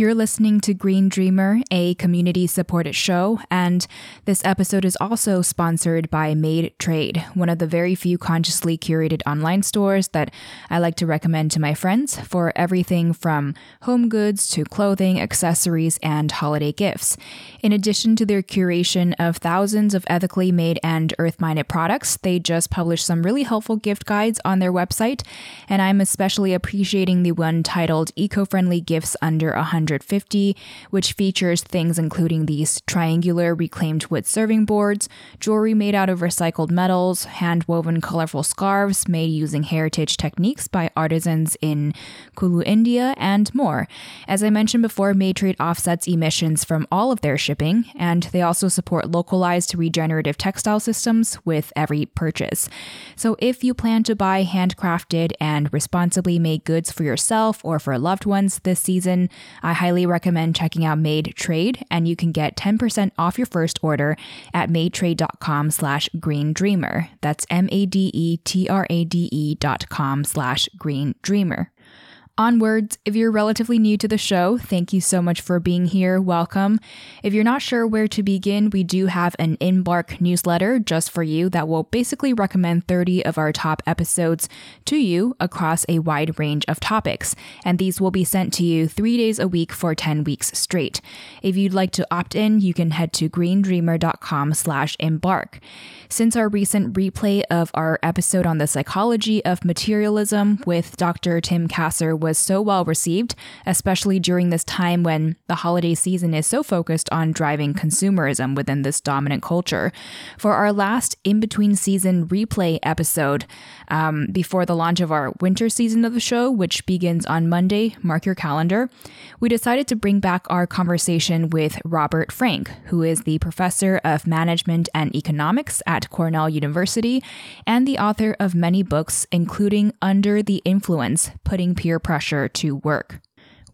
You're listening to Green Dreamer, a community supported show, and this episode is also sponsored by Made Trade, one of the very few consciously curated online stores that I like to recommend to my friends for everything from home goods to clothing, accessories, and holiday gifts. In addition to their curation of thousands of ethically made and earth minded products, they just published some really helpful gift guides on their website, and I'm especially appreciating the one titled Eco Friendly Gifts Under 100 150, which features things including these triangular reclaimed wood serving boards, jewelry made out of recycled metals, hand woven colorful scarves made using heritage techniques by artisans in Kulu, India, and more. As I mentioned before, Made Trade offsets emissions from all of their shipping, and they also support localized regenerative textile systems with every purchase. So if you plan to buy handcrafted and responsibly made goods for yourself or for loved ones this season, I highly recommend checking out Made Trade, and you can get 10% off your first order at madetrade.com slash green dreamer. That's M-A-D-E-T-R-A-D-E dot com slash green dreamer. Onwards, if you're relatively new to the show, thank you so much for being here. Welcome. If you're not sure where to begin, we do have an Embark newsletter just for you that will basically recommend 30 of our top episodes to you across a wide range of topics. And these will be sent to you three days a week for 10 weeks straight. If you'd like to opt in, you can head to greendreamer.com slash embark. Since our recent replay of our episode on the psychology of materialism with Dr. Tim Kasser was so well received, especially during this time when the holiday season is so focused on driving consumerism within this dominant culture. For our last in between season replay episode, um, before the launch of our winter season of the show, which begins on Monday, mark your calendar, we decided to bring back our conversation with Robert Frank, who is the professor of management and economics at Cornell University and the author of many books, including Under the Influence Putting Peer Pressure to Work.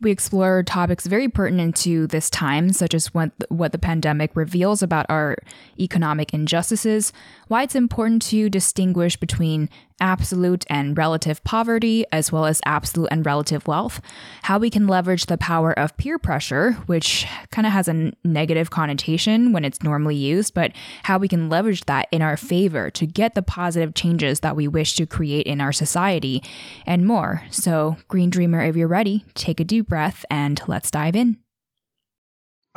We explore topics very pertinent to this time, such as what, what the pandemic reveals about our economic injustices, why it's important to distinguish between absolute and relative poverty, as well as absolute and relative wealth, how we can leverage the power of peer pressure, which kind of has a negative connotation when it's normally used, but how we can leverage that in our favor to get the positive changes that we wish to create in our society, and more. So, Green Dreamer, if you're ready, take a deep breath and let's dive in.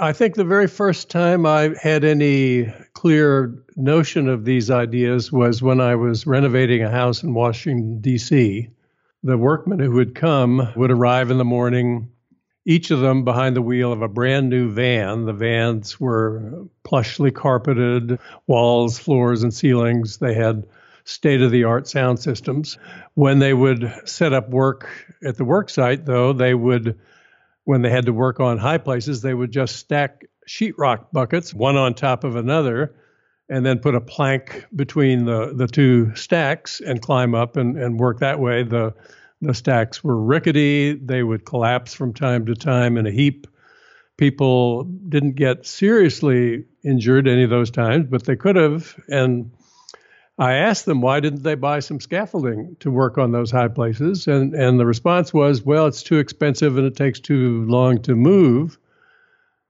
I think the very first time I had any clear notion of these ideas was when I was renovating a house in Washington, D.C. The workmen who would come would arrive in the morning, each of them behind the wheel of a brand new van. The vans were plushly carpeted, walls, floors, and ceilings. They had state of the art sound systems. When they would set up work at the work site, though, they would when they had to work on high places, they would just stack sheetrock buckets, one on top of another, and then put a plank between the, the two stacks and climb up and, and work that way. The, the stacks were rickety, they would collapse from time to time in a heap. People didn't get seriously injured any of those times, but they could have. And I asked them why didn't they buy some scaffolding to work on those high places, and and the response was, well, it's too expensive and it takes too long to move.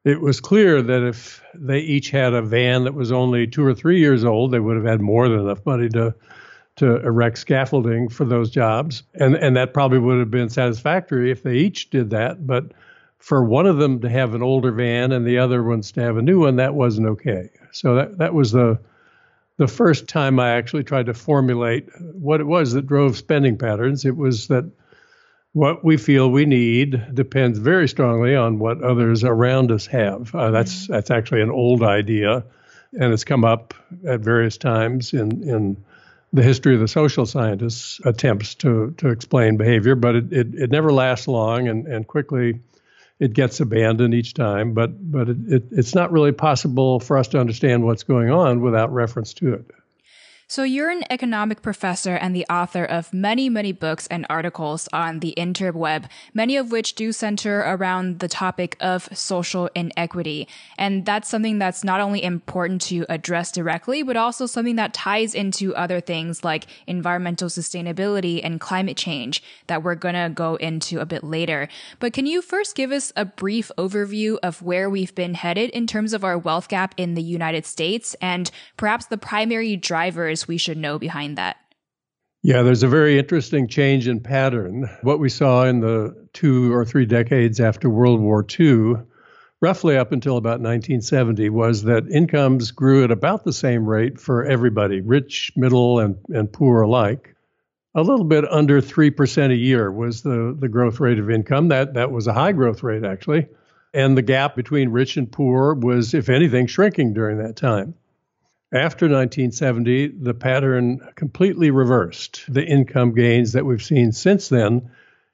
It was clear that if they each had a van that was only two or three years old, they would have had more than enough money to to erect scaffolding for those jobs, and and that probably would have been satisfactory if they each did that. But for one of them to have an older van and the other ones to have a new one, that wasn't okay. So that that was the the first time I actually tried to formulate what it was that drove spending patterns. It was that what we feel we need depends very strongly on what others around us have. Uh, that's mm-hmm. that's actually an old idea, and it's come up at various times in in the history of the social scientists' attempts to to explain behavior, but it, it, it never lasts long, and and quickly it gets abandoned each time, but but it, it, it's not really possible for us to understand what's going on without reference to it. So, you're an economic professor and the author of many, many books and articles on the interweb, many of which do center around the topic of social inequity. And that's something that's not only important to address directly, but also something that ties into other things like environmental sustainability and climate change that we're going to go into a bit later. But can you first give us a brief overview of where we've been headed in terms of our wealth gap in the United States and perhaps the primary drivers? We should know behind that? Yeah, there's a very interesting change in pattern. What we saw in the two or three decades after World War II, roughly up until about 1970, was that incomes grew at about the same rate for everybody, rich, middle, and, and poor alike. A little bit under 3% a year was the, the growth rate of income. That, that was a high growth rate, actually. And the gap between rich and poor was, if anything, shrinking during that time. After 1970, the pattern completely reversed. The income gains that we've seen since then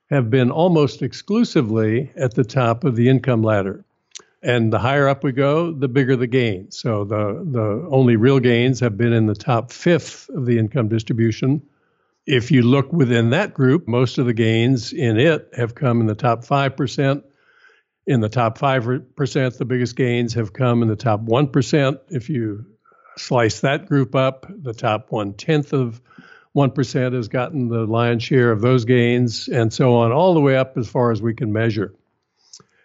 have been almost exclusively at the top of the income ladder. And the higher up we go, the bigger the gains. So the, the only real gains have been in the top fifth of the income distribution. If you look within that group, most of the gains in it have come in the top 5%. In the top 5%, the biggest gains have come in the top 1%. If you slice that group up, the top one tenth of 1% has gotten the lion's share of those gains, and so on, all the way up as far as we can measure.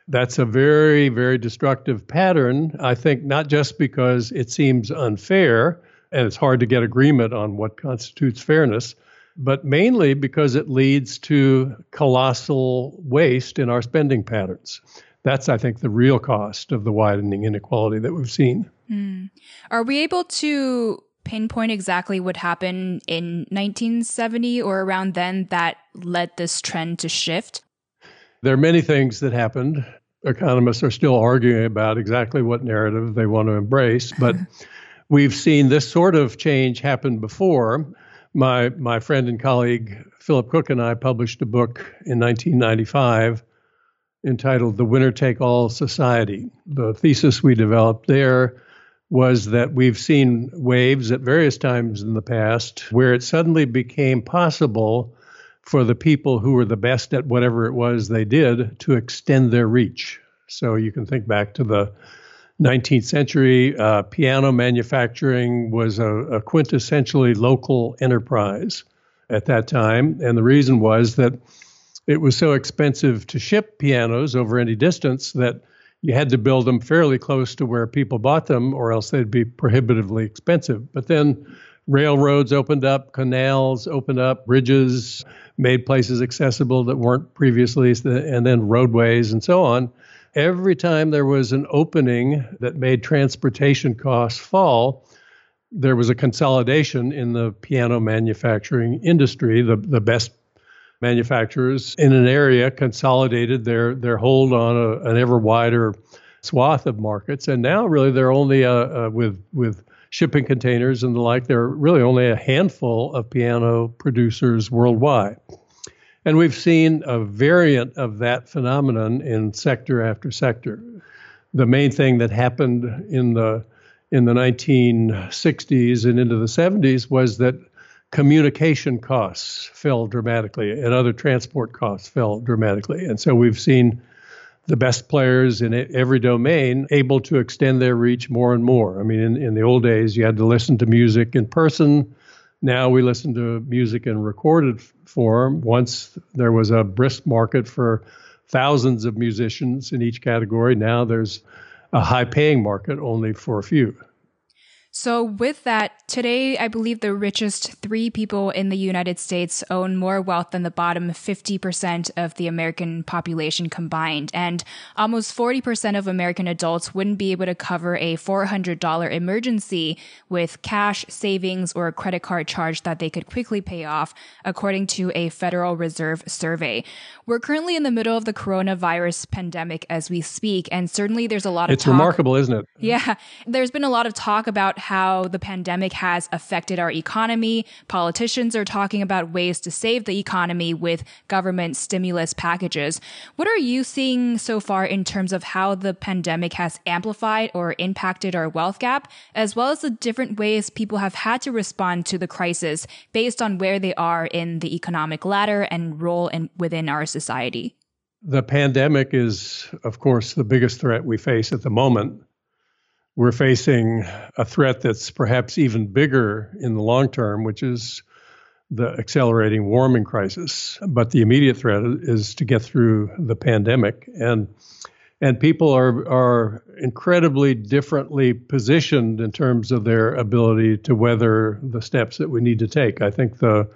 That's a very, very destructive pattern, I think, not just because it seems unfair and it's hard to get agreement on what constitutes fairness, but mainly because it leads to colossal waste in our spending patterns. That's, I think, the real cost of the widening inequality that we've seen. Mm. Are we able to pinpoint exactly what happened in 1970 or around then that led this trend to shift? There are many things that happened. Economists are still arguing about exactly what narrative they want to embrace, but we've seen this sort of change happen before. My my friend and colleague Philip Cook and I published a book in 1995 entitled The Winner Take All Society. The thesis we developed there was that we've seen waves at various times in the past where it suddenly became possible for the people who were the best at whatever it was they did to extend their reach. So you can think back to the 19th century, uh, piano manufacturing was a, a quintessentially local enterprise at that time. And the reason was that it was so expensive to ship pianos over any distance that you had to build them fairly close to where people bought them, or else they'd be prohibitively expensive. But then railroads opened up, canals opened up, bridges made places accessible that weren't previously, and then roadways and so on. Every time there was an opening that made transportation costs fall, there was a consolidation in the piano manufacturing industry. The, the best manufacturers in an area consolidated their their hold on a, an ever wider swath of markets, and now really they're only uh, uh, with with shipping containers and the like. There are really only a handful of piano producers worldwide. And we've seen a variant of that phenomenon in sector after sector. The main thing that happened in the in the 1960s and into the 70s was that communication costs fell dramatically and other transport costs fell dramatically. And so we've seen the best players in every domain able to extend their reach more and more. I mean, in, in the old days, you had to listen to music in person. Now we listen to music in recorded form. Once there was a brisk market for thousands of musicians in each category. Now there's a high paying market only for a few. So, with that, today I believe the richest three people in the United States own more wealth than the bottom 50% of the American population combined. And almost 40% of American adults wouldn't be able to cover a $400 emergency with cash, savings, or a credit card charge that they could quickly pay off, according to a Federal Reserve survey. We're currently in the middle of the coronavirus pandemic as we speak, and certainly there's a lot of It's talk- remarkable, isn't it? Yeah. There's been a lot of talk about how the pandemic has affected our economy. Politicians are talking about ways to save the economy with government stimulus packages. What are you seeing so far in terms of how the pandemic has amplified or impacted our wealth gap, as well as the different ways people have had to respond to the crisis based on where they are in the economic ladder and role in, within our society? The pandemic is, of course, the biggest threat we face at the moment we're facing a threat that's perhaps even bigger in the long term, which is the accelerating warming crisis. But the immediate threat is to get through the pandemic. And and people are are incredibly differently positioned in terms of their ability to weather the steps that we need to take. I think the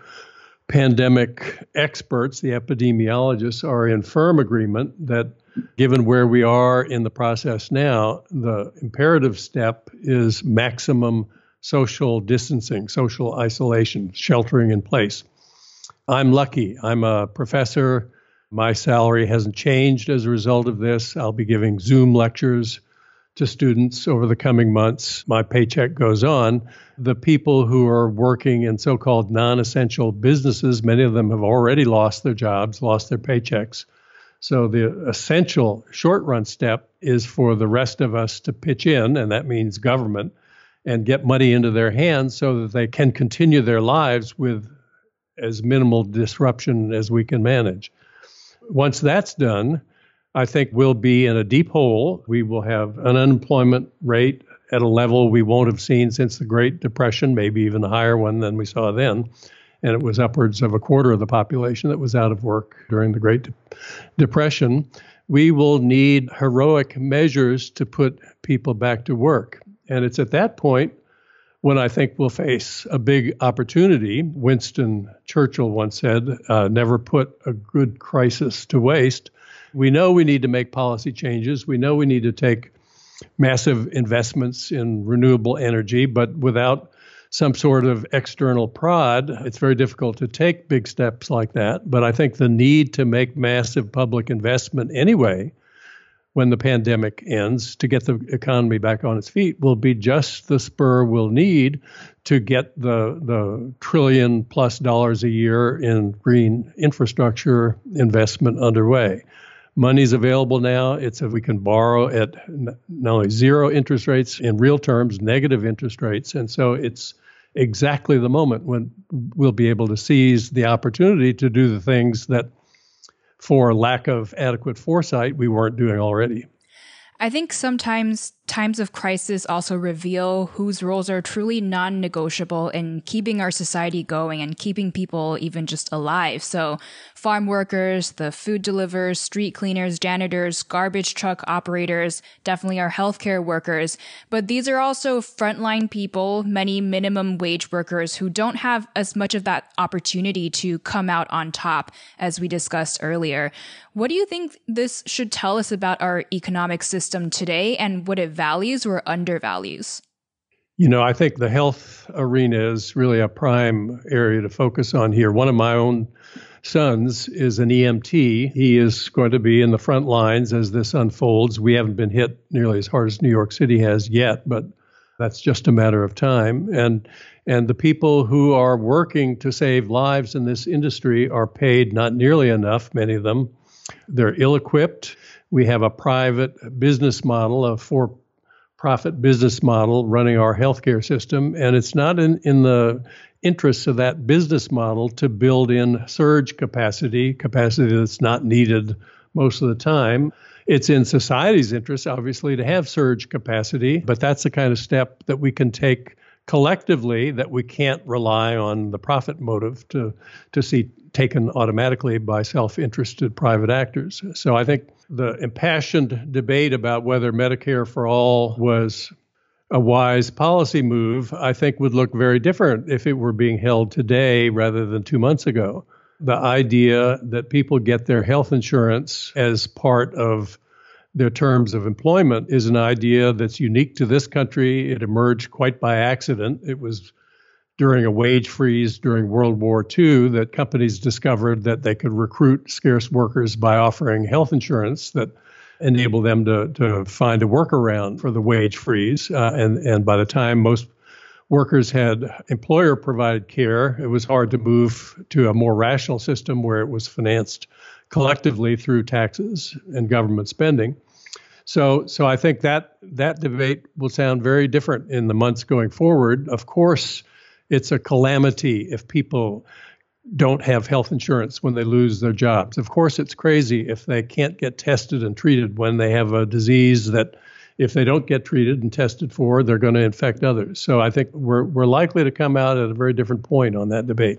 pandemic experts, the epidemiologists, are in firm agreement that given where we are in the process now, the imperative step is maximum social distancing, social isolation, sheltering in place. I'm lucky. I'm a professor. My salary hasn't changed as a result of this. I'll be giving Zoom lectures to students over the coming months. My paycheck goes on. The people who are working in so called non essential businesses, many of them have already lost their jobs, lost their paychecks. So the essential short run step is for the rest of us to pitch in, and that means government, and get money into their hands so that they can continue their lives with as minimal disruption as we can manage. Once that's done, I think we'll be in a deep hole. We will have an unemployment rate at a level we won't have seen since the Great Depression, maybe even a higher one than we saw then. And it was upwards of a quarter of the population that was out of work during the Great De- Depression. We will need heroic measures to put people back to work. And it's at that point when I think we'll face a big opportunity. Winston Churchill once said, uh, never put a good crisis to waste. We know we need to make policy changes. We know we need to take massive investments in renewable energy, but without some sort of external prod, it's very difficult to take big steps like that. But I think the need to make massive public investment anyway, when the pandemic ends, to get the economy back on its feet, will be just the spur we'll need to get the the trillion plus dollars a year in green infrastructure investment underway money's available now. It's we can borrow at not only zero interest rates in real terms, negative interest rates, and so it's exactly the moment when we'll be able to seize the opportunity to do the things that, for lack of adequate foresight, we weren't doing already. I think sometimes times of crisis also reveal whose roles are truly non negotiable in keeping our society going and keeping people even just alive. So, farm workers, the food deliverers, street cleaners, janitors, garbage truck operators, definitely our healthcare workers. But these are also frontline people, many minimum wage workers who don't have as much of that opportunity to come out on top as we discussed earlier. What do you think this should tell us about our economic system today and what it values or undervalues? You know, I think the health arena is really a prime area to focus on here. One of my own sons is an EMT. He is going to be in the front lines as this unfolds. We haven't been hit nearly as hard as New York City has yet, but that's just a matter of time. And and the people who are working to save lives in this industry are paid not nearly enough, many of them. They're ill equipped. We have a private business model, a for profit business model running our healthcare system, and it's not in, in the interests of that business model to build in surge capacity, capacity that's not needed most of the time. It's in society's interest, obviously, to have surge capacity, but that's the kind of step that we can take collectively that we can't rely on the profit motive to to see taken automatically by self-interested private actors. So I think the impassioned debate about whether Medicare for all was a wise policy move, I think would look very different if it were being held today rather than 2 months ago. The idea that people get their health insurance as part of their terms of employment is an idea that's unique to this country. It emerged quite by accident. It was during a wage freeze during World War II that companies discovered that they could recruit scarce workers by offering health insurance that enabled them to, to find a workaround for the wage freeze. Uh, and, and by the time most workers had employer provided care, it was hard to move to a more rational system where it was financed collectively through taxes and government spending. So, so I think that that debate will sound very different in the months going forward. Of course, it's a calamity if people don't have health insurance when they lose their jobs. Of course, it's crazy if they can't get tested and treated when they have a disease that, if they don't get treated and tested for, they're going to infect others. So I think we're we're likely to come out at a very different point on that debate.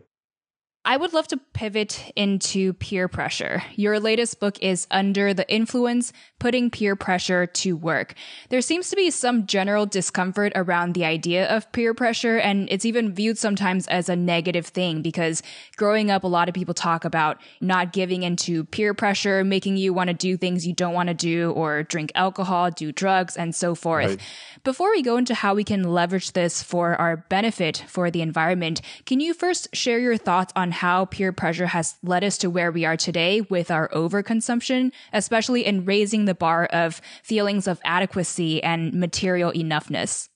I would love to pivot into peer pressure. Your latest book is Under the Influence Putting Peer Pressure to Work. There seems to be some general discomfort around the idea of peer pressure, and it's even viewed sometimes as a negative thing because growing up, a lot of people talk about not giving into peer pressure, making you want to do things you don't want to do, or drink alcohol, do drugs, and so forth. Right. Before we go into how we can leverage this for our benefit for the environment, can you first share your thoughts on how peer pressure has led us to where we are today with our overconsumption, especially in raising the bar of feelings of adequacy and material enoughness?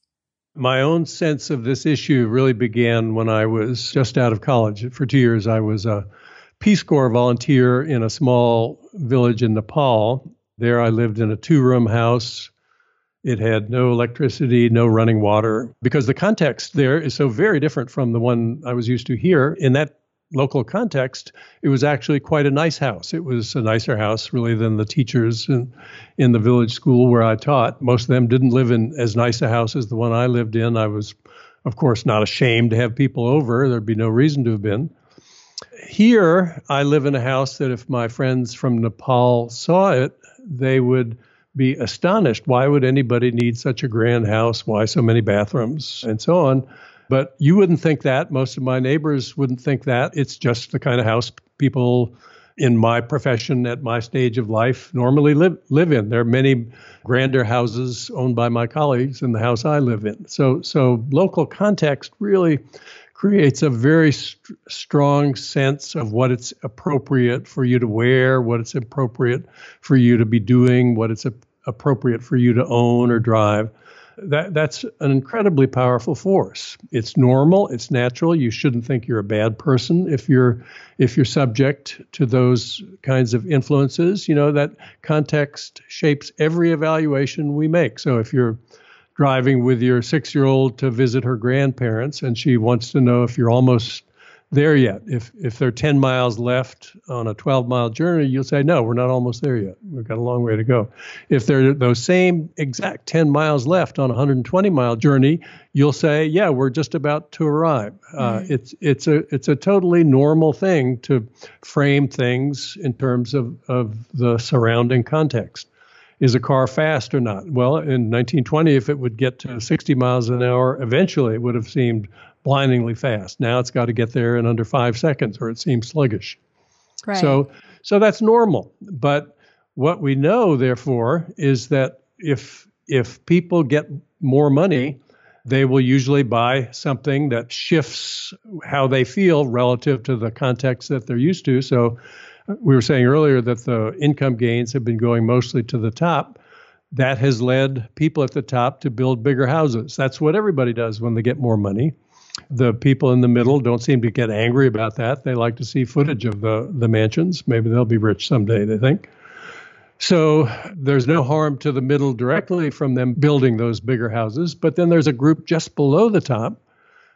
My own sense of this issue really began when I was just out of college. For two years, I was a Peace Corps volunteer in a small village in Nepal. There, I lived in a two room house. It had no electricity, no running water, because the context there is so very different from the one I was used to here. In that local context, it was actually quite a nice house. It was a nicer house, really, than the teachers in, in the village school where I taught. Most of them didn't live in as nice a house as the one I lived in. I was, of course, not ashamed to have people over. There'd be no reason to have been. Here, I live in a house that if my friends from Nepal saw it, they would be astonished. Why would anybody need such a grand house? Why so many bathrooms? And so on. But you wouldn't think that. Most of my neighbors wouldn't think that. It's just the kind of house people in my profession at my stage of life normally live live in. There are many grander houses owned by my colleagues in the house I live in. So so local context really creates a very st- strong sense of what it's appropriate for you to wear, what it's appropriate for you to be doing, what it's a- appropriate for you to own or drive that that's an incredibly powerful force. It's normal, it's natural. You shouldn't think you're a bad person if you're if you're subject to those kinds of influences. You know that context shapes every evaluation we make. So if you're driving with your 6-year-old to visit her grandparents and she wants to know if you're almost there yet. If if they're 10 miles left on a 12 mile journey, you'll say, no, we're not almost there yet. We've got a long way to go. If they're those same exact 10 miles left on a 120 mile journey, you'll say, yeah, we're just about to arrive. Uh, mm-hmm. it's it's a it's a totally normal thing to frame things in terms of of the surrounding context. Is a car fast or not? Well, in 1920, if it would get to 60 miles an hour, eventually it would have seemed blindingly fast. Now it's got to get there in under five seconds, or it seems sluggish. Right. So, so that's normal. But what we know, therefore, is that if if people get more money, they will usually buy something that shifts how they feel relative to the context that they're used to. So, we were saying earlier that the income gains have been going mostly to the top. That has led people at the top to build bigger houses. That's what everybody does when they get more money. The people in the middle don't seem to get angry about that. They like to see footage of the, the mansions. Maybe they'll be rich someday, they think. So there's no harm to the middle directly from them building those bigger houses. But then there's a group just below the top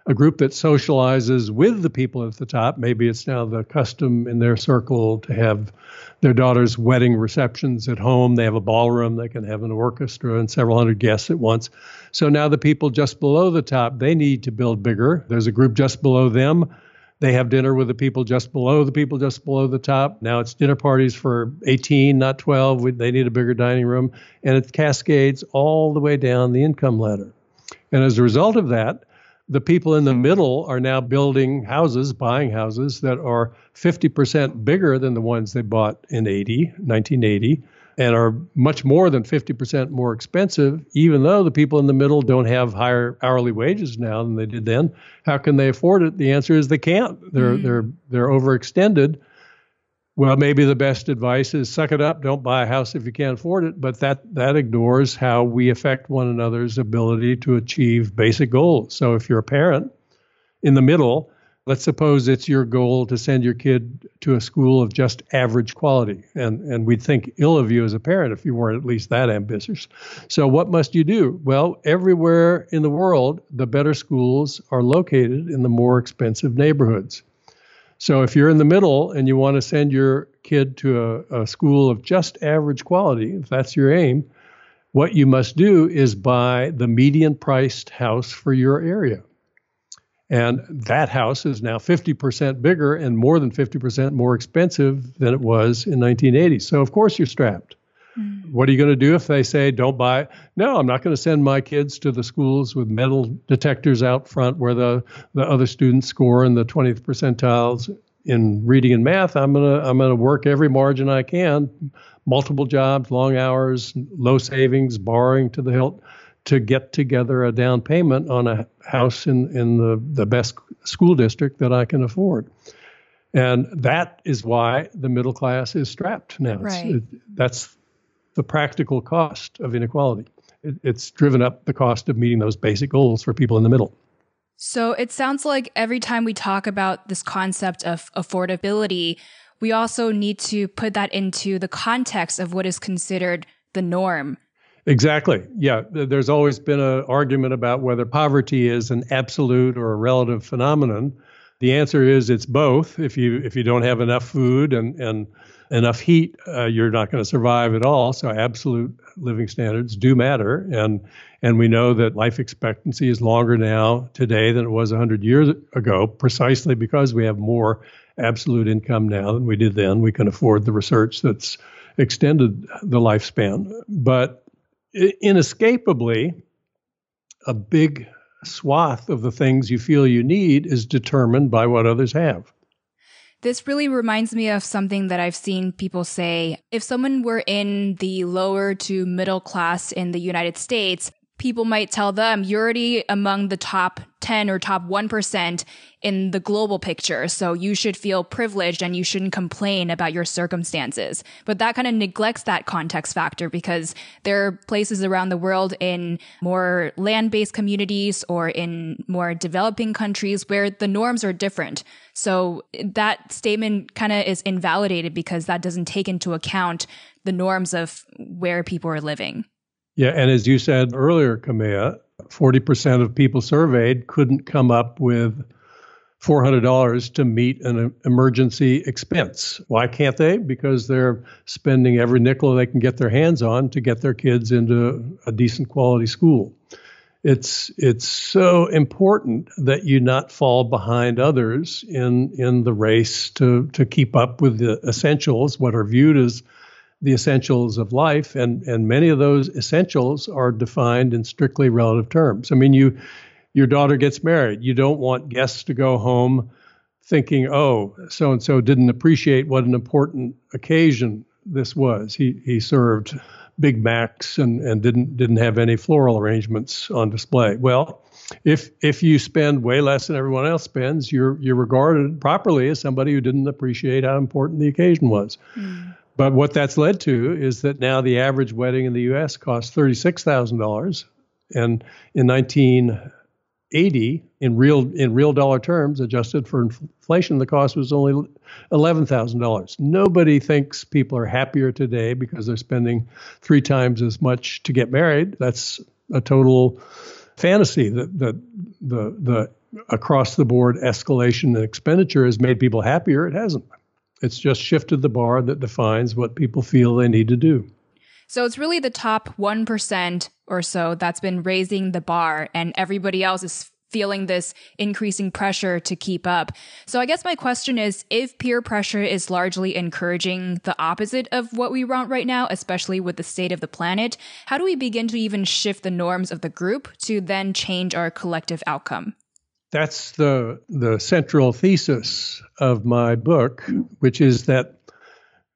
a group that socializes with the people at the top. Maybe it's now the custom in their circle to have their daughter's wedding receptions at home. They have a ballroom, they can have an orchestra and several hundred guests at once. So now the people just below the top, they need to build bigger. There's a group just below them. They have dinner with the people just below the people just below the top. Now it's dinner parties for 18, not 12. They need a bigger dining room. And it cascades all the way down the income ladder. And as a result of that, the people in the middle are now building houses, buying houses that are 50% bigger than the ones they bought in 80, 1980, and are much more than 50% more expensive, even though the people in the middle don't have higher hourly wages now than they did then. How can they afford it? The answer is they can't. They're mm. they're they're overextended well, maybe the best advice is suck it up, don't buy a house if you can't afford it, but that that ignores how we affect one another's ability to achieve basic goals. So if you're a parent in the middle, let's suppose it's your goal to send your kid to a school of just average quality and and we'd think ill of you as a parent if you weren't at least that ambitious. So what must you do? Well, everywhere in the world, the better schools are located in the more expensive neighborhoods. So if you're in the middle and you want to send your kid to a, a school of just average quality, if that's your aim, what you must do is buy the median priced house for your area. And that house is now 50% bigger and more than 50% more expensive than it was in 1980. So, of course, you're strapped. Mm. What are you going to do if they say, don't buy? No, I'm not going to send my kids to the schools with metal detectors out front where the, the other students score in the 20th percentiles in reading and math. I'm going to I'm going to work every margin I can, multiple jobs, long hours, low savings, borrowing to the hilt to get together a down payment on a house in, in the, the best school district that I can afford. And that is why the middle class is strapped now. Right. It, that's the practical cost of inequality. It, it's driven up the cost of meeting those basic goals for people in the middle. So it sounds like every time we talk about this concept of affordability, we also need to put that into the context of what is considered the norm. Exactly. Yeah. There's always been an argument about whether poverty is an absolute or a relative phenomenon. The answer is it's both. If you if you don't have enough food and and enough heat, uh, you're not going to survive at all. So absolute living standards do matter, and and we know that life expectancy is longer now today than it was 100 years ago, precisely because we have more absolute income now than we did then. We can afford the research that's extended the lifespan, but inescapably, a big swath of the things you feel you need is determined by what others have. This really reminds me of something that I've seen people say. If someone were in the lower to middle class in the United States, people might tell them you're already among the top 10 or top 1% in the global picture. So you should feel privileged and you shouldn't complain about your circumstances. But that kind of neglects that context factor because there are places around the world in more land based communities or in more developing countries where the norms are different. So that statement kind of is invalidated because that doesn't take into account the norms of where people are living. Yeah, and as you said earlier, Kamea, 40% of people surveyed couldn't come up with $400 to meet an emergency expense. Why can't they? Because they're spending every nickel they can get their hands on to get their kids into a decent quality school. It's it's so important that you not fall behind others in in the race to to keep up with the essentials, what are viewed as the essentials of life, and and many of those essentials are defined in strictly relative terms. I mean, you your daughter gets married, you don't want guests to go home thinking, oh, so and so didn't appreciate what an important occasion this was. He he served Big Macs and and didn't didn't have any floral arrangements on display. Well, if if you spend way less than everyone else spends, you're you're regarded properly as somebody who didn't appreciate how important the occasion was. Mm. But what that's led to is that now the average wedding in the U.S. costs thirty-six thousand dollars, and in 1980, in real in real dollar terms, adjusted for inflation, the cost was only eleven thousand dollars. Nobody thinks people are happier today because they're spending three times as much to get married. That's a total fantasy that that the the across the board escalation in expenditure has made people happier. It hasn't. It's just shifted the bar that defines what people feel they need to do. So it's really the top 1% or so that's been raising the bar, and everybody else is feeling this increasing pressure to keep up. So I guess my question is if peer pressure is largely encouraging the opposite of what we want right now, especially with the state of the planet, how do we begin to even shift the norms of the group to then change our collective outcome? That's the the central thesis of my book, which is that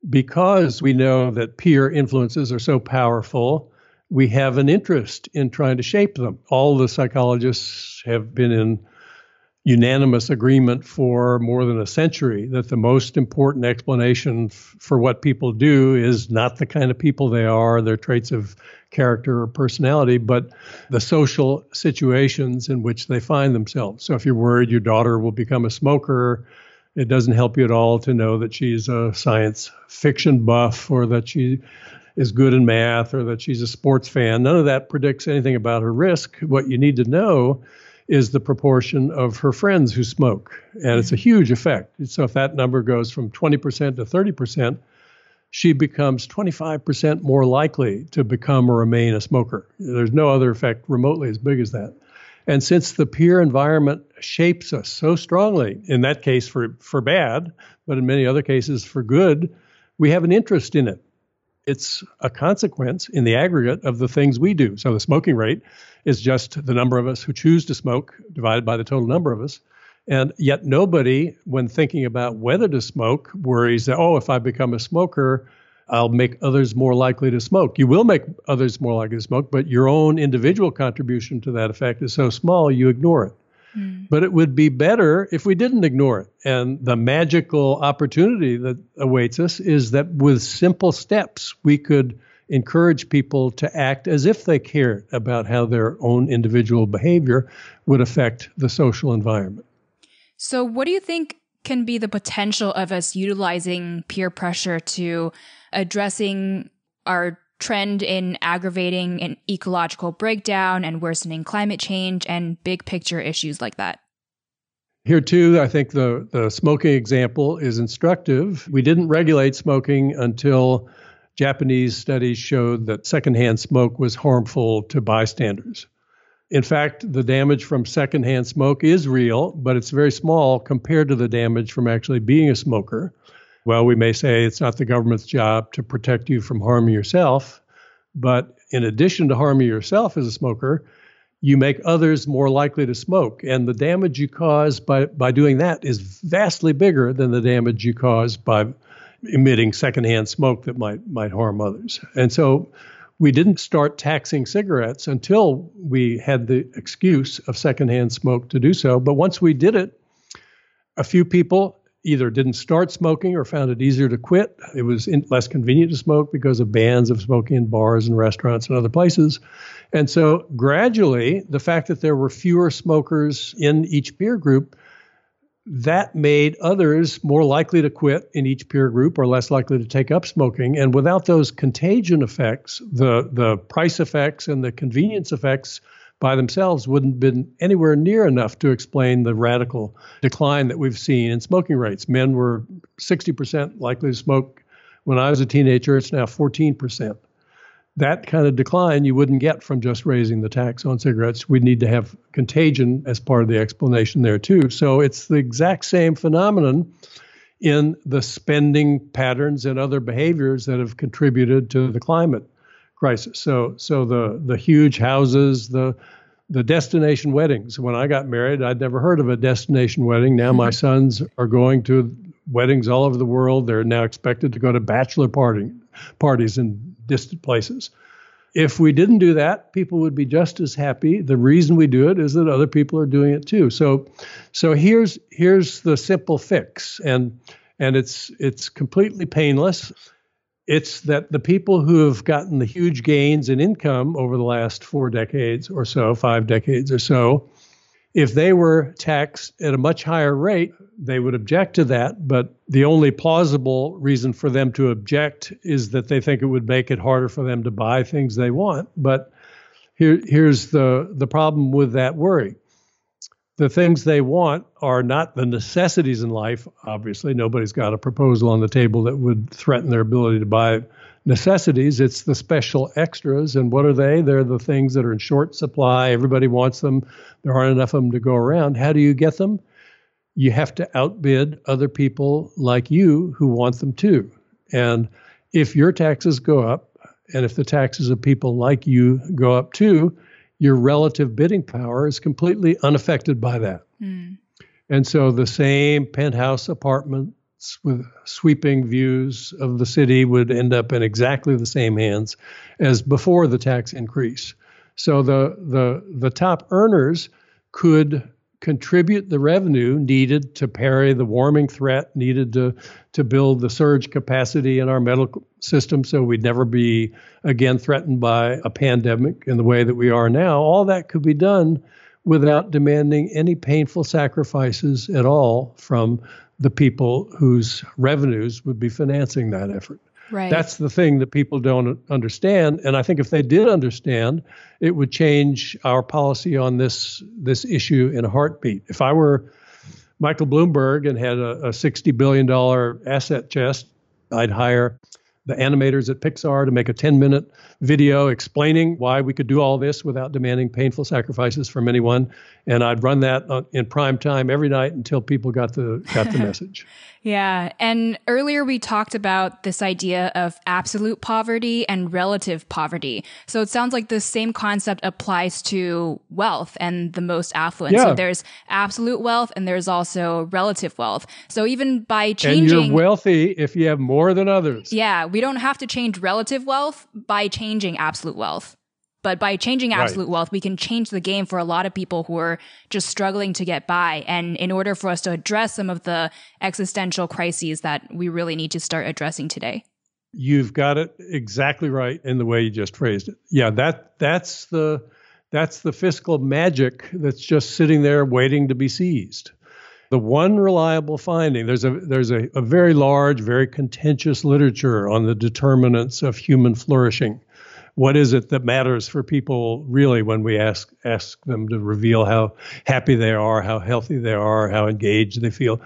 because we know that peer influences are so powerful, we have an interest in trying to shape them. All the psychologists have been in unanimous agreement for more than a century that the most important explanation f- for what people do is not the kind of people they are, their traits of character or personality, but the social situations in which they find themselves. So if you're worried your daughter will become a smoker, it doesn't help you at all to know that she's a science fiction buff or that she is good in math or that she's a sports fan. None of that predicts anything about her risk. What you need to know is the proportion of her friends who smoke. And it's a mm-hmm. huge effect. So if that number goes from 20% to 30%, she becomes 25% more likely to become or remain a smoker. There's no other effect remotely as big as that. And since the peer environment shapes us so strongly, in that case for, for bad, but in many other cases for good, we have an interest in it it's a consequence in the aggregate of the things we do. So the smoking rate is just the number of us who choose to smoke divided by the total number of us. And yet, nobody, when thinking about whether to smoke, worries that, oh, if I become a smoker, I'll make others more likely to smoke. You will make others more likely to smoke, but your own individual contribution to that effect is so small, you ignore it. Hmm. But it would be better if we didn't ignore it. And the magical opportunity that awaits us is that with simple steps, we could encourage people to act as if they cared about how their own individual behavior would affect the social environment. So, what do you think can be the potential of us utilizing peer pressure to addressing our trend in aggravating an ecological breakdown and worsening climate change and big picture issues like that. Here, too, I think the, the smoking example is instructive. We didn't regulate smoking until Japanese studies showed that secondhand smoke was harmful to bystanders. In fact, the damage from secondhand smoke is real, but it's very small compared to the damage from actually being a smoker. Well, we may say it's not the government's job to protect you from harming yourself, but in addition to harming yourself as a smoker, you make others more likely to smoke. And the damage you cause by, by doing that is vastly bigger than the damage you cause by emitting secondhand smoke that might might harm others. And so we didn't start taxing cigarettes until we had the excuse of secondhand smoke to do so. But once we did it, a few people either didn't start smoking or found it easier to quit. It was in, less convenient to smoke because of bans of smoking in bars and restaurants and other places. And so gradually, the fact that there were fewer smokers in each peer group, that made others more likely to quit in each peer group or less likely to take up smoking. And without those contagion effects, the, the price effects and the convenience effects by themselves wouldn't have been anywhere near enough to explain the radical decline that we've seen in smoking rates. Men were 60% likely to smoke when I was a teenager, it's now 14%. That kind of decline you wouldn't get from just raising the tax on cigarettes. We'd need to have contagion as part of the explanation there, too. So it's the exact same phenomenon in the spending patterns and other behaviors that have contributed to the climate crisis. So so the the huge houses, the the destination weddings. When I got married, I'd never heard of a destination wedding. Now my mm-hmm. sons are going to weddings all over the world. They're now expected to go to bachelor party, parties in distant places. If we didn't do that, people would be just as happy. The reason we do it is that other people are doing it too. So so here's here's the simple fix and and it's it's completely painless. It's that the people who have gotten the huge gains in income over the last four decades or so, five decades or so, if they were taxed at a much higher rate, they would object to that. But the only plausible reason for them to object is that they think it would make it harder for them to buy things they want. But here, here's the, the problem with that worry the things they want are not the necessities in life. Obviously, nobody's got a proposal on the table that would threaten their ability to buy necessities. It's the special extras. And what are they? They're the things that are in short supply. Everybody wants them. There aren't enough of them to go around. How do you get them? You have to outbid other people like you who want them too. And if your taxes go up, and if the taxes of people like you go up too, your relative bidding power is completely unaffected by that. Mm. And so the same penthouse apartments with sweeping views of the city would end up in exactly the same hands as before the tax increase. So the the the top earners could contribute the revenue needed to parry the warming threat, needed to, to build the surge capacity in our medical system so we'd never be again threatened by a pandemic in the way that we are now. All that could be done without demanding any painful sacrifices at all from the people whose revenues would be financing that effort. Right. That's the thing that people don't understand. And I think if they did understand, it would change our policy on this this issue in a heartbeat. If I were Michael Bloomberg and had a, a $60 billion asset chest, I'd hire the animators at Pixar to make a 10 minute video explaining why we could do all this without demanding painful sacrifices from anyone. And I'd run that uh, in prime time every night until people got the got the message. Yeah. And earlier we talked about this idea of absolute poverty and relative poverty. So it sounds like the same concept applies to wealth and the most affluent. Yeah. So there's absolute wealth and there's also relative wealth. So even by changing. And you're wealthy if you have more than others. Yeah. We don't have to change relative wealth by changing absolute wealth. But by changing absolute right. wealth, we can change the game for a lot of people who are just struggling to get by. And in order for us to address some of the existential crises that we really need to start addressing today. You've got it exactly right in the way you just phrased it. Yeah, that that's the that's the fiscal magic that's just sitting there waiting to be seized. The one reliable finding there's a there's a, a very large, very contentious literature on the determinants of human flourishing what is it that matters for people really when we ask ask them to reveal how happy they are, how healthy they are, how engaged they feel.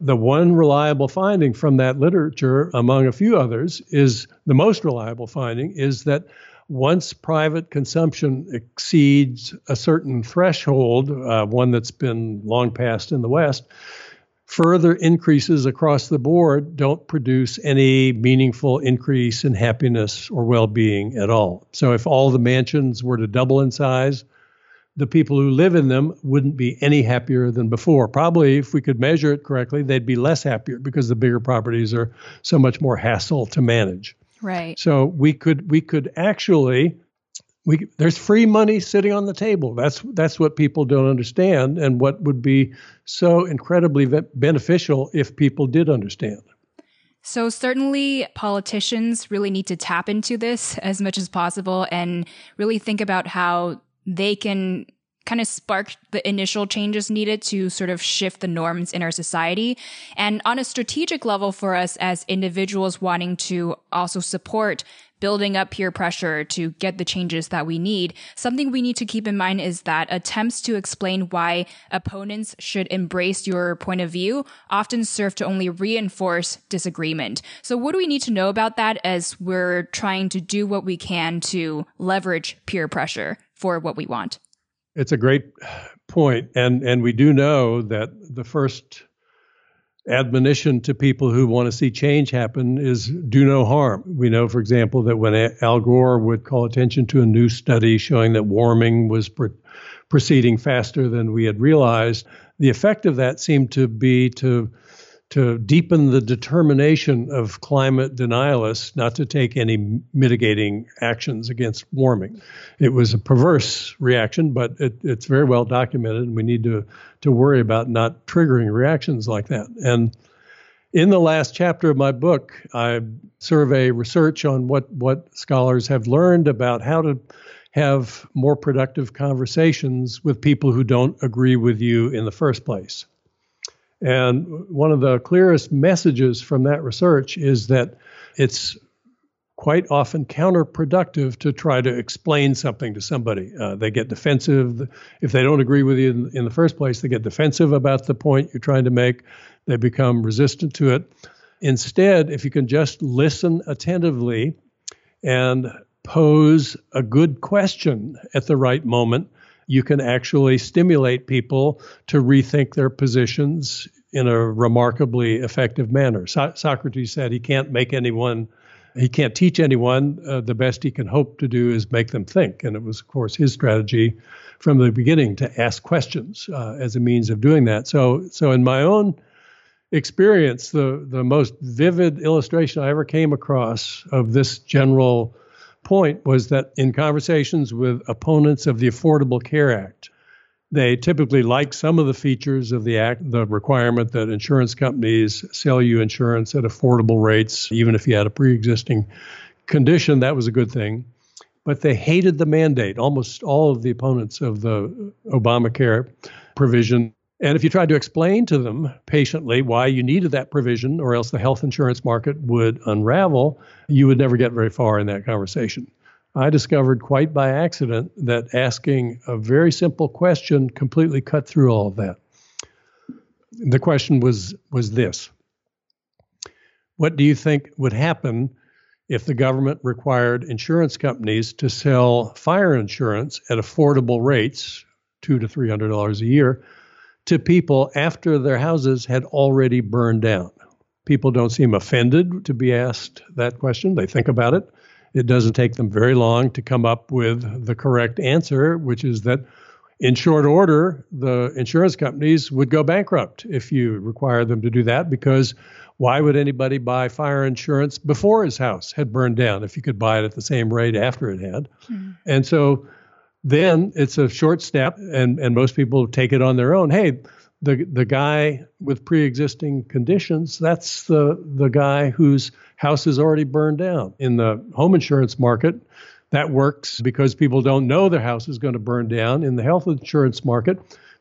The one reliable finding from that literature, among a few others, is the most reliable finding is that once private consumption exceeds a certain threshold, uh, one that's been long passed in the West, further increases across the board don't produce any meaningful increase in happiness or well being at all. So, if all the mansions were to double in size, the people who live in them wouldn't be any happier than before. Probably, if we could measure it correctly, they'd be less happier because the bigger properties are so much more hassle to manage. Right. So we could we could actually we there's free money sitting on the table. That's that's what people don't understand, and what would be so incredibly beneficial if people did understand. So certainly politicians really need to tap into this as much as possible and really think about how they can kind of spark the initial changes needed to sort of shift the norms in our society. And on a strategic level for us as individuals wanting to also support building up peer pressure to get the changes that we need, something we need to keep in mind is that attempts to explain why opponents should embrace your point of view often serve to only reinforce disagreement. So what do we need to know about that as we're trying to do what we can to leverage peer pressure for what we want? It's a great point, and and we do know that the first admonition to people who want to see change happen is do no harm. We know, for example, that when Al Gore would call attention to a new study showing that warming was proceeding faster than we had realized, the effect of that seemed to be to to deepen the determination of climate denialists not to take any mitigating actions against warming. It was a perverse reaction, but it, it's very well documented, and we need to, to worry about not triggering reactions like that. And in the last chapter of my book, I survey research on what, what scholars have learned about how to have more productive conversations with people who don't agree with you in the first place. And one of the clearest messages from that research is that it's quite often counterproductive to try to explain something to somebody. Uh, they get defensive. If they don't agree with you in, in, the first place, they get defensive about the point you're trying to make. They become resistant to it. Instead, if you can just listen attentively and pose a good question at the right moment, you can actually stimulate people to rethink their positions in a remarkably effective manner. So- Socrates said he can't make anyone he can't teach anyone. Uh, the best he can hope to do is make them think. And it was, of course, his strategy from the beginning to ask questions uh, as a means of doing that. So, so in my own experience, the the most vivid illustration I ever came across of this general point was that in conversations with opponents of the Affordable Care Act, they typically like some of the features of the act, the requirement that insurance companies sell you insurance at affordable rates, even if you had a pre existing condition, that was a good thing. But they hated the mandate, almost all of the opponents of the Obamacare provision. And if you tried to explain to them patiently why you needed that provision, or else the health insurance market would unravel, you would never get very far in that conversation. I discovered quite by accident that asking a very simple question completely cut through all of that. The question was was this. What do you think would happen if the government required insurance companies to sell fire insurance at affordable rates, 2 to 300 dollars a year, to people after their houses had already burned down? People don't seem offended to be asked that question. They think about it it doesn't take them very long to come up with the correct answer, which is that in short order, the insurance companies would go bankrupt if you require them to do that because why would anybody buy fire insurance before his house had burned down if you could buy it at the same rate after it had? Mm-hmm. And so then it's a short step and, and most people take it on their own. Hey, the the guy with pre-existing conditions that's the the guy whose house is already burned down. In the home insurance market that works because people don't know their house is going to burn down. In the health insurance market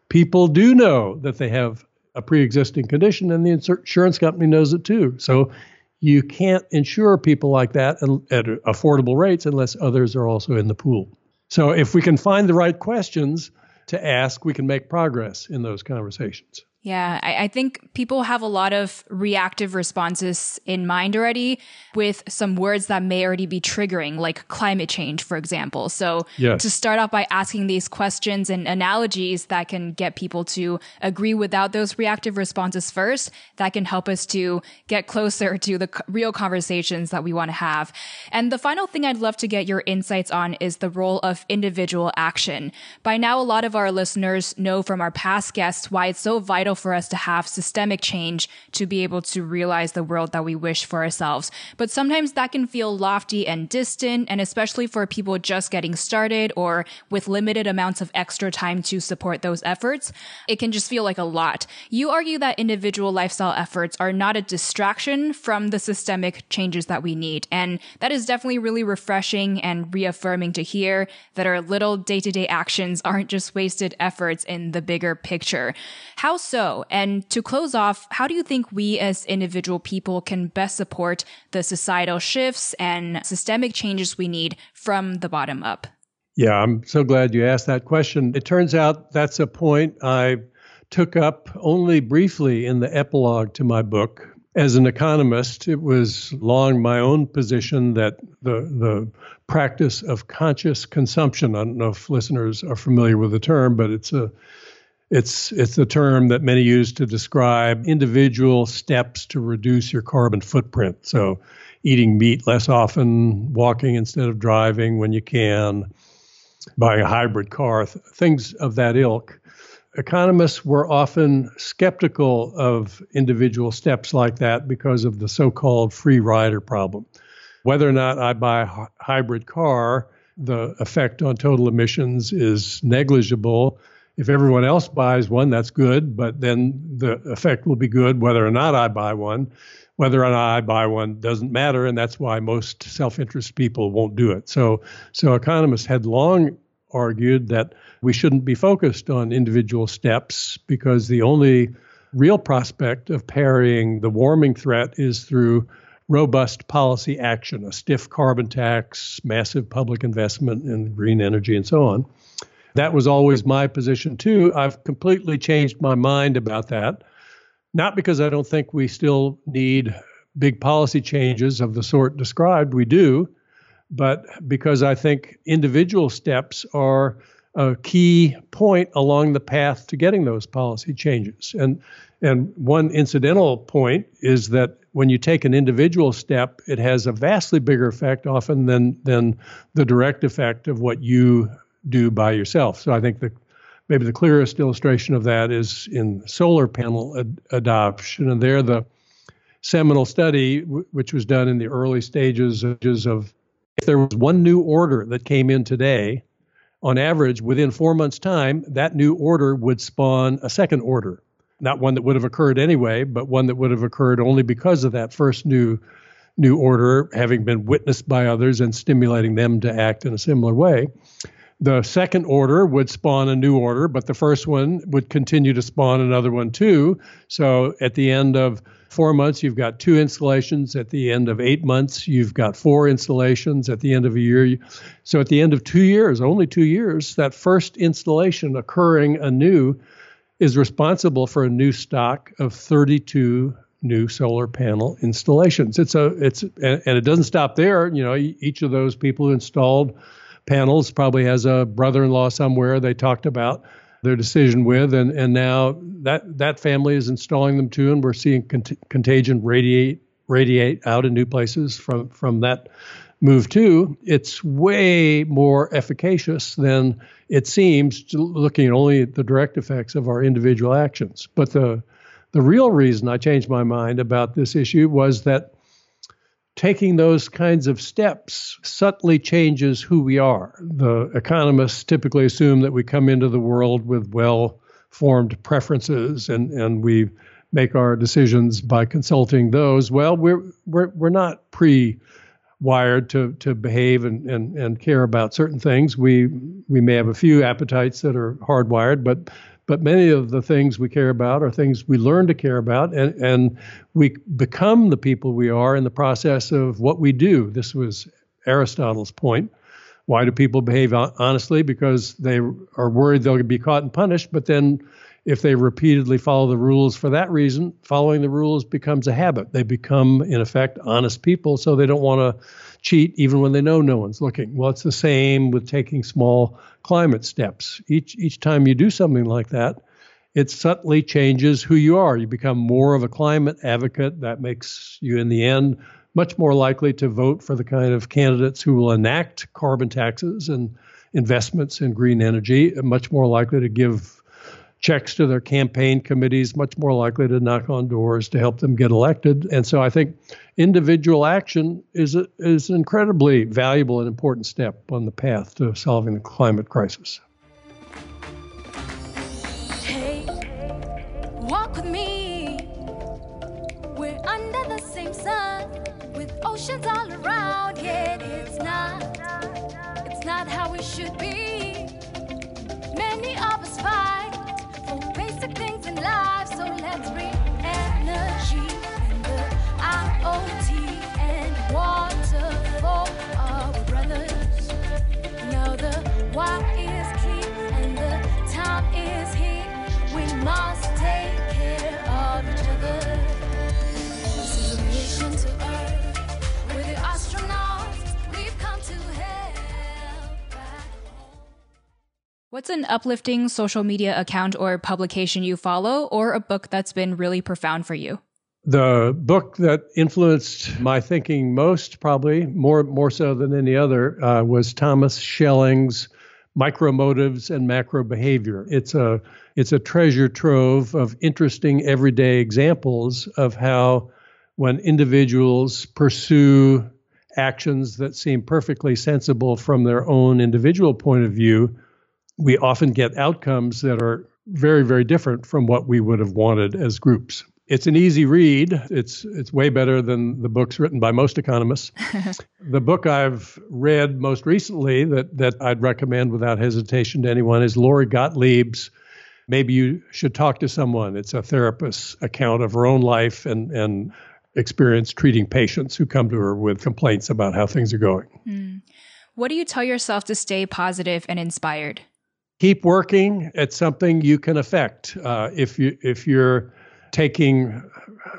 people do know that they have a pre-existing condition and the insurance company knows it too. So you can't insure people like that at affordable rates unless others are also in the pool so if we can find the right questions to ask, we can make progress in those conversations. Yeah, I, I, think people have a lot of reactive responses in mind already with some words that may already be triggering, like climate change, for example. So yes. to start off by asking these questions and analogies that can get people to agree without those reactive responses first, that can help us to get closer to the real conversations that we want to have. And the final thing I'd love to get your insights on is the role of individual action. By now, a lot of our listeners know from our past guests why it's so vital for us to have systemic change to be able to realize the world that we wish for ourselves. But sometimes that can feel lofty and distant, and especially for people just getting started or with limited amounts of extra time to support those efforts, it can just feel like a lot. You argue that individual lifestyle efforts are not a distraction from the systemic changes that we need. And that is definitely really refreshing and reaffirming to hear that our little day to day actions aren't just wasted efforts in the bigger picture. How so? And to close off, how do you think we as individual people can best support the societal shifts and systemic changes we need from the bottom up? Yeah, I'm so glad you asked that question. It turns out that's a point I took up only briefly in the epilogue to my book. As an economist, it was long my own position that the the practice of conscious consumption, I don't know if listeners are familiar with the term, but it's a it's it's the term that many use to describe individual steps to reduce your carbon footprint. So, eating meat less often, walking instead of driving when you can, buying a hybrid car, th- things of that ilk. Economists were often skeptical of individual steps like that because of the so-called free rider problem. Whether or not I buy a hybrid car, the effect on total emissions is negligible if everyone else buys one, that's good, but then the effect will be good whether or not I buy one. Whether or not I buy one doesn't matter, and that's why most self-interest people won't do it. So, so economists had long argued that we shouldn't be focused on individual steps because the only real prospect of parrying the warming threat is through robust policy action, a stiff carbon tax, massive public investment in green energy, and so on. That was always my position too. I've completely changed my mind about that. Not because I don't think we still need big policy changes of the sort described, we do, but because I think individual steps are a key point along the path to getting those policy changes. And and one incidental point is that when you take an individual step, it has a vastly bigger effect often than than the direct effect of what you do by yourself. So I think the maybe the clearest illustration of that is in solar panel ad- adoption, and there the seminal study, w- which was done in the early stages of if there was one new order that came in today, on average, within four months' time, that new order would spawn a second order. Not one that would have occurred anyway, but one that would have occurred only because of that first new new order having been witnessed by others and stimulating them to act in a similar way. The second order would spawn a new order, but the first one would continue to spawn another one too. So at the end of four months, you've got two installations. At the end of eight months, you've got four installations. At the end of a year, so at the end of two years, only two years, that first installation occurring anew is responsible for a new stock of 32 new solar panel installations. It's a it's and, it doesn't stop there. You know, each of those people who installed panels probably has a brother-in-law somewhere they talked about their decision with and and now that that family is installing them too and we're seeing cont- contagion radiate radiate out in new places from from that move too. It's way more efficacious than it seems looking only at the direct effects of our individual actions. But the the real reason I changed my mind about this issue was that taking those kinds of steps subtly changes who we are. The economists typically assume that we come into the world with well formed preferences and, and we make our decisions by consulting those. Well, we're, we're, we're not pre wired to, to behave and, and, and care about certain things. We, we may have a few appetites that are hardwired, but but many of the things we care about are things we learn to care about, and, and we become the people we are in the process of what we do. This was Aristotle's point. Why do people behave honestly? Because they are worried they'll be caught and punished, but then if they repeatedly follow the rules for that reason, following the rules becomes a habit. They become, in effect, honest people, so they don't want to cheat even when they know no one's looking. Well, it's the same with taking small climate steps. Each each time you do something like that, it subtly changes who you are. You become more of a climate advocate. That makes you, in the end, much more likely to vote for the kind of candidates who will enact carbon taxes and investments in green energy, much more likely to give checks to their campaign committees, much more likely to knock on doors to help them get elected. And so I think individual action is a, is an incredibly valuable and important step on the path to solving the climate crisis. Hey, walk with me. We're under the same sun with oceans all around. Yet it's not, it's not how we should be. Life, so let's bring energy and the IoT What's an uplifting social media account or publication you follow, or a book that's been really profound for you? The book that influenced my thinking most, probably more more so than any other, uh, was Thomas Schelling's Micro Motives and Macro Behavior. It's a it's a treasure trove of interesting everyday examples of how when individuals pursue actions that seem perfectly sensible from their own individual point of view, we often get outcomes that are very, very different from what we would have wanted as groups. It's an easy read. It's it's way better than the books written by most economists. the book I've read most recently that that I'd recommend without hesitation to anyone is Lori Gottlieb's Maybe You Should Talk to Someone. It's a therapist's account of her own life and and experience treating patients who come to her with complaints about how things are going. Mm. What do you tell yourself to stay positive and inspired? Keep working at something you can affect. Uh, if you if you're taking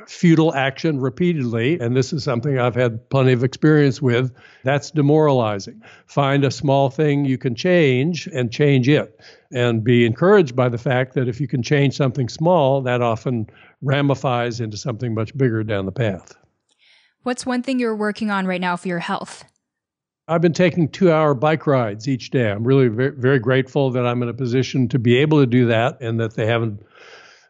futile action repeatedly, and this is something I've had plenty of experience with, that's demoralizing. Find a small thing you can change and change it, and be encouraged by the fact that if you can change something small, that often ramifies into something much bigger down the path. What's one thing you're working on right now for your health? I've been taking two hour bike rides each day. I'm really very, very grateful that I'm in a position to be able to do that and that they haven't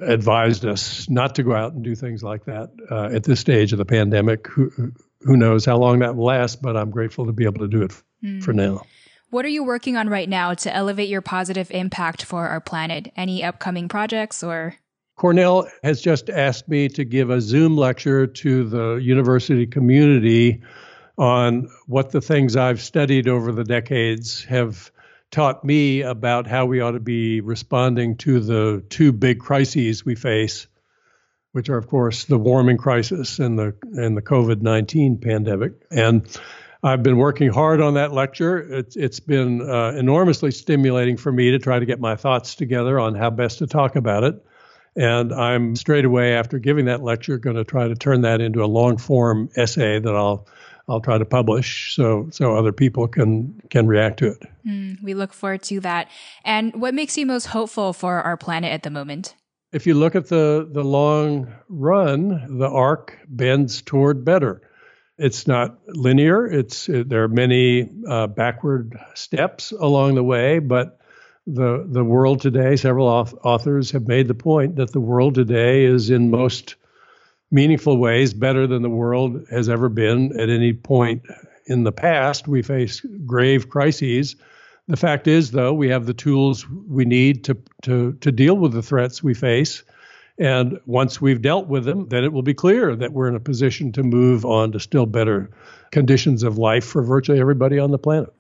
advised us not to go out and do things like that uh, at this stage of the pandemic. Who, who knows how long that will last, but I'm grateful to be able to do it mm. for now. What are you working on right now to elevate your positive impact for our planet? Any upcoming projects or? Cornell has just asked me to give a Zoom lecture to the university community on what the things I've studied over the decades have taught me about how we ought to be responding to the two big crises we face, which are, of course, the warming crisis and the and the COVID nineteen pandemic. And I've been working hard on that lecture. It's it's been uh, enormously stimulating for me to try to get my thoughts together on how best to talk about it. And I'm straight away after giving that lecture going to try to turn that into a long form essay that I'll I'll try to publish so so other people can can react to it. Mm, we look forward to that. And what makes you most hopeful for our planet at the moment? If you look at the the long run, the arc bends toward better. It's not linear. It's it, there are many uh, backward steps along the way, but the the world today, several authors have made the point that the world today is in most meaningful ways better than the world has ever been at any point in the past. We face grave crises. The fact is, though, we have the tools we need to, to, to deal with the threats we face. And once we've dealt with them, then it will be clear that we're in a position to move on to still better conditions of life for virtually everybody on the planet.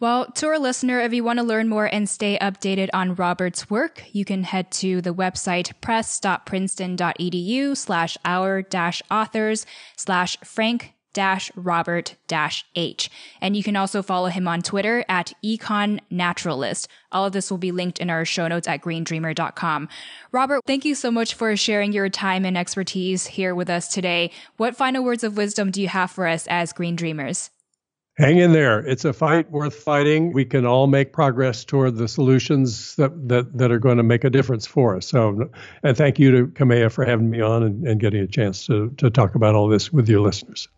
Well, to our listener, if you want to learn more and stay updated on Robert's work, you can head to the website press.princeton.edu slash our dash authors slash Frank dash Robert dash H. And you can also follow him on Twitter at Econ Naturalist. All of this will be linked in our show notes at greendreamer.com. Robert, thank you so much for sharing your time and expertise here with us today. What final words of wisdom do you have for us as Green Dreamers? Hang in there. It's a fight worth fighting. We can all make progress toward the solutions that, that, that are going to make a difference for us. So, and thank you to Kamea for having me on and, and getting a chance to, to talk about all this with your listeners.